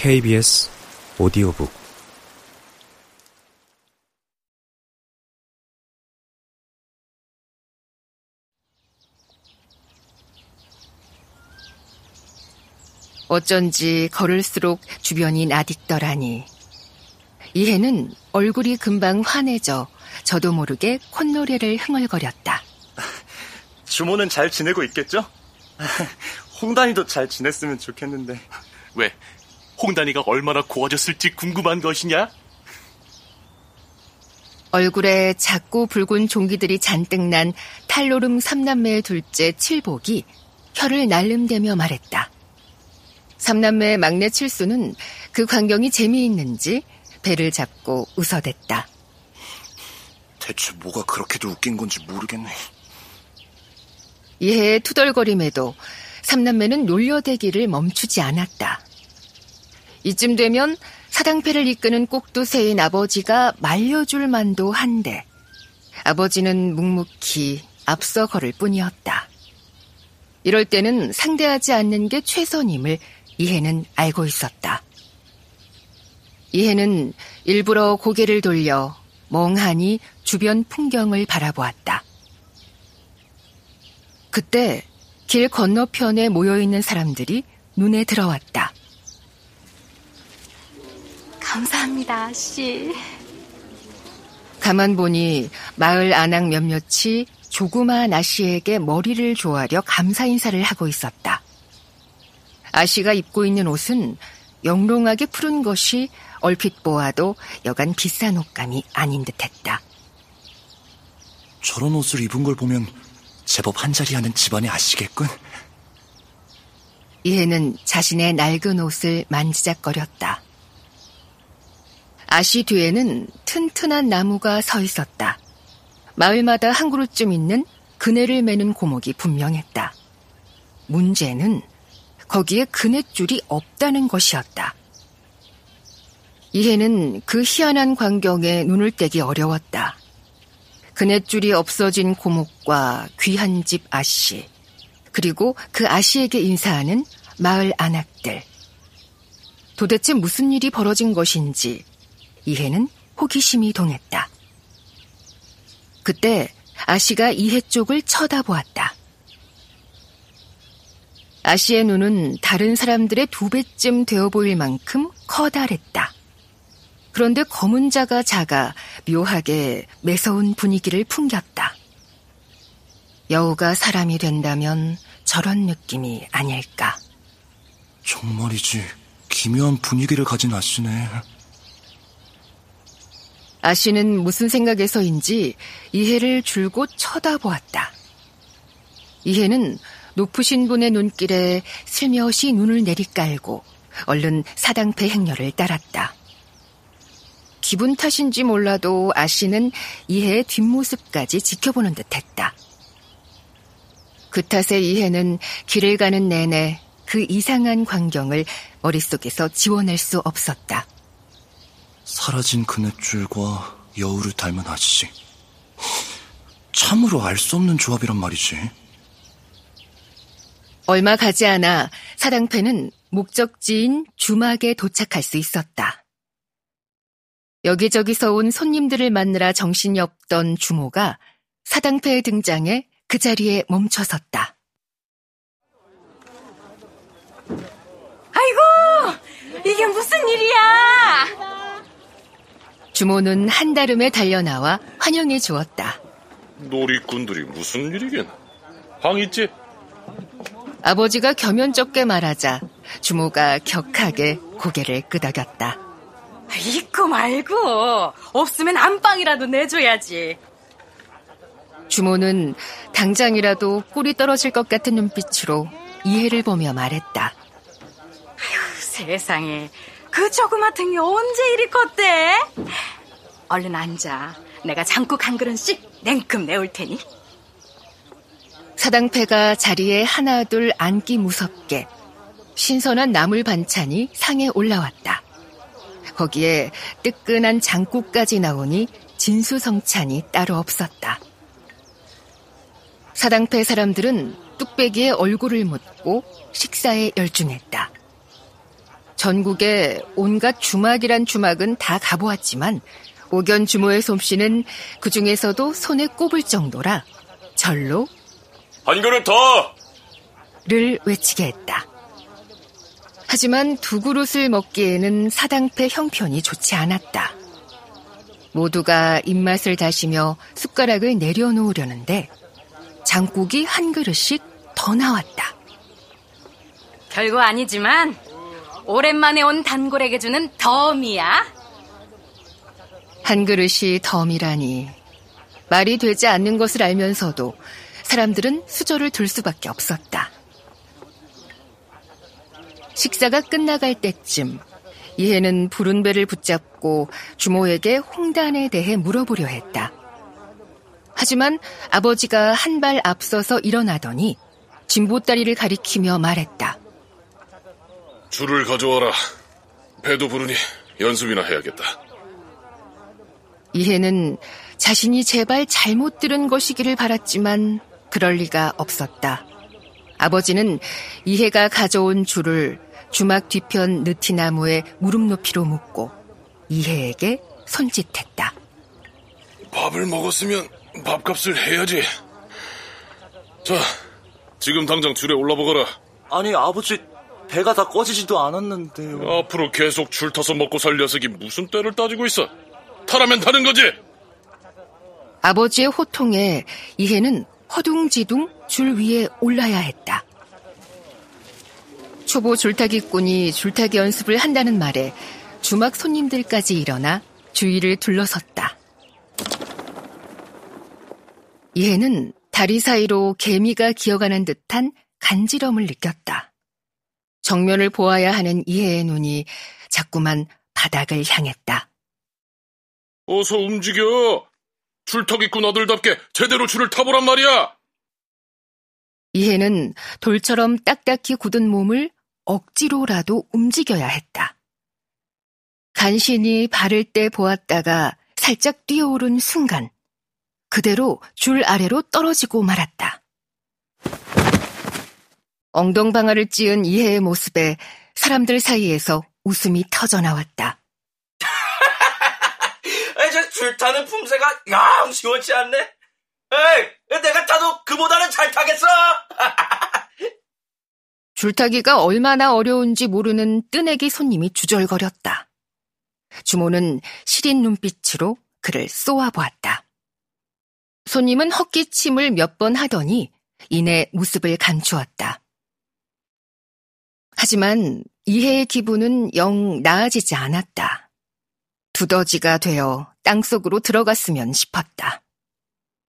KBS 오디오북 어쩐지 걸을수록 주변이 나딕더라니. 이해는 얼굴이 금방 환해져 저도 모르게 콧노래를 흥얼거렸다. 주모는 잘 지내고 있겠죠? 홍단이도 잘 지냈으면 좋겠는데. 왜? 홍단이가 얼마나 고와졌을지 궁금한 것이냐? 얼굴에 작고 붉은 종기들이 잔뜩 난 탈로름 삼남매의 둘째 칠복이 혀를 날름대며 말했다. 삼남매의 막내 칠수는 그 광경이 재미있는지 배를 잡고 웃어댔다. 대체 뭐가 그렇게도 웃긴 건지 모르겠네. 이해의 투덜거림에도 삼남매는 놀려대기를 멈추지 않았다. 이쯤 되면 사당패를 이끄는 꼭두새인 아버지가 말려줄 만도 한데 아버지는 묵묵히 앞서 걸을 뿐이었다. 이럴 때는 상대하지 않는 게 최선임을 이해는 알고 있었다. 이해는 일부러 고개를 돌려 멍하니 주변 풍경을 바라보았다. 그때 길 건너편에 모여있는 사람들이 눈에 들어왔다. 감사합니다, 아씨. 가만 보니 마을 안악 몇몇이 조그마한 아씨에게 머리를 조아려 감사 인사를 하고 있었다. 아씨가 입고 있는 옷은 영롱하게 푸른 것이 얼핏 보아도 여간 비싼 옷감이 아닌 듯했다. 저런 옷을 입은 걸 보면 제법 한자리 하는 집안의 아씨겠군. 이해는 자신의 낡은 옷을 만지작거렸다. 아씨 뒤에는 튼튼한 나무가 서 있었다. 마을마다 한 그루쯤 있는 그네를 매는 고목이 분명했다. 문제는 거기에 그네줄이 없다는 것이었다. 이해는 그 희한한 광경에 눈을 떼기 어려웠다. 그네줄이 없어진 고목과 귀한 집 아씨, 그리고 그 아씨에게 인사하는 마을 안악들. 도대체 무슨 일이 벌어진 것인지 이해는 호기심이 동했다. 그때 아씨가 이해 쪽을 쳐다보았다. 아씨의 눈은 다른 사람들의 두 배쯤 되어 보일 만큼 커다랬다. 그런데 검은 자가 작아 묘하게 매서운 분위기를 풍겼다. 여우가 사람이 된다면 저런 느낌이 아닐까. 정말이지 기묘한 분위기를 가진 아씨네. 아씨는 무슨 생각에서인지 이해를 줄곧 쳐다보았다. 이해는 높으신 분의 눈길에 슬며시 눈을 내리깔고 얼른 사당패 행렬을 따랐다. 기분 탓인지 몰라도 아씨는 이해의 뒷모습까지 지켜보는 듯 했다. 그 탓에 이해는 길을 가는 내내 그 이상한 광경을 머릿속에서 지워낼 수 없었다. 사라진 그네줄과 여우를 닮은 아씨. 참으로 알 수 없는 조합이란 말이지. 얼마 가지 않아 사당패는 목적지인 주막에 도착할 수 있었다. 여기저기서 온 손님들을 만나라 정신이 없던 주모가 사당패에 등장해 그 자리에 멈춰섰다. 아이고, 이게 무슨 일이야? 주모는 한달음에 달려나와 환영해 주었다. 놀이꾼들이 무슨 일이긴? 방 있지? 아버지가 겸연쩍게 말하자 주모가 격하게 고개를 끄덕였다. 있고 말고 없으면 안방이라도 내줘야지. 주모는 당장이라도 꿀이 떨어질 것 같은 눈빛으로 이해를 보며 말했다. 아휴, 세상에 그 조그마한 게 언제 이리 컸대? 얼른 앉아. 내가 장국 한 그릇씩 냉큼 내올 테니. 사당패가 자리에 하나둘 앉기 무섭게 신선한 나물 반찬이 상에 올라왔다. 거기에 뜨끈한 장국까지 나오니 진수성찬이 따로 없었다. 사당패 사람들은 뚝배기에 얼굴을 묻고 식사에 열중했다. 전국에 온갖 주막이란 주막은 다 가보았지만 옥연 주모의 솜씨는 그 중에서도 손에 꼽을 정도라 절로 한 그릇 더! 를 외치게 했다. 하지만 두 그릇을 먹기에는 사당패 형편이 좋지 않았다. 모두가 입맛을 다시며 숟가락을 내려놓으려는데 장국이 한 그릇씩 더 나왔다. 별거 아니지만 오랜만에 온 단골에게 주는 덤이야. 한 그릇이 덤이라니 말이 되지 않는 것을 알면서도 사람들은 수저를 들 수밖에 없었다. 식사가 끝나갈 때쯤 이해는 부른 배를 붙잡고 주모에게 홍단에 대해 물어보려 했다. 하지만 아버지가 한 발 앞서서 일어나더니 진보다리를 가리키며 말했다. 줄을 가져와라. 배도 부르니 연습이나 해야겠다. 이해는 자신이 제발 잘못 들은 것이기를 바랐지만 그럴 리가 없었다. 아버지는 이해가 가져온 줄을 주막 뒤편 느티나무에 무릎 높이로 묶고 이해에게 손짓했다. 밥을 먹었으면 밥값을 해야지. 자, 지금 당장 줄에 올라보거라. 아니 아버지 배가 다 꺼지지도 않았는데요. 앞으로 계속 줄 타서 먹고 살 녀석이 무슨 때를 따지고 있어. 타라면 타는 거지. 아버지의 호통에 이해는 허둥지둥 줄 위에 올라야 했다. 초보 줄타기꾼이 줄타기 연습을 한다는 말에 주막 손님들까지 일어나 주위를 둘러섰다. 이해는 다리 사이로 개미가 기어가는 듯한 간지럼을 느꼈다. 정면을 보아야 하는 이해의 눈이 자꾸만 바닥을 향했다. 어서 움직여. 줄타기꾼 아들답게 제대로 줄을 타보란 말이야. 이해는 돌처럼 딱딱히 굳은 몸을 억지로라도 움직여야 했다. 간신히 발을 떼 보았다가 살짝 뛰어오른 순간 그대로 줄 아래로 떨어지고 말았다. 엉덩방아를 찧은 이해의 모습에 사람들 사이에서 웃음이 터져 나왔다. 저줄 타는 품새가 영 시원치 않네. 에이, 내가 타도 그보다는 잘 타겠어. 줄타기가 얼마나 어려운지 모르는 뜨내기 손님이 주절거렸다. 주모는 시린 눈빛으로 그를 쏘아보았다. 손님은 헛기침을 몇 번 하더니 이내 모습을 감추었다. 하지만 이해의 기분은 영 나아지지 않았다. 두더지가 되어 땅속으로 들어갔으면 싶었다.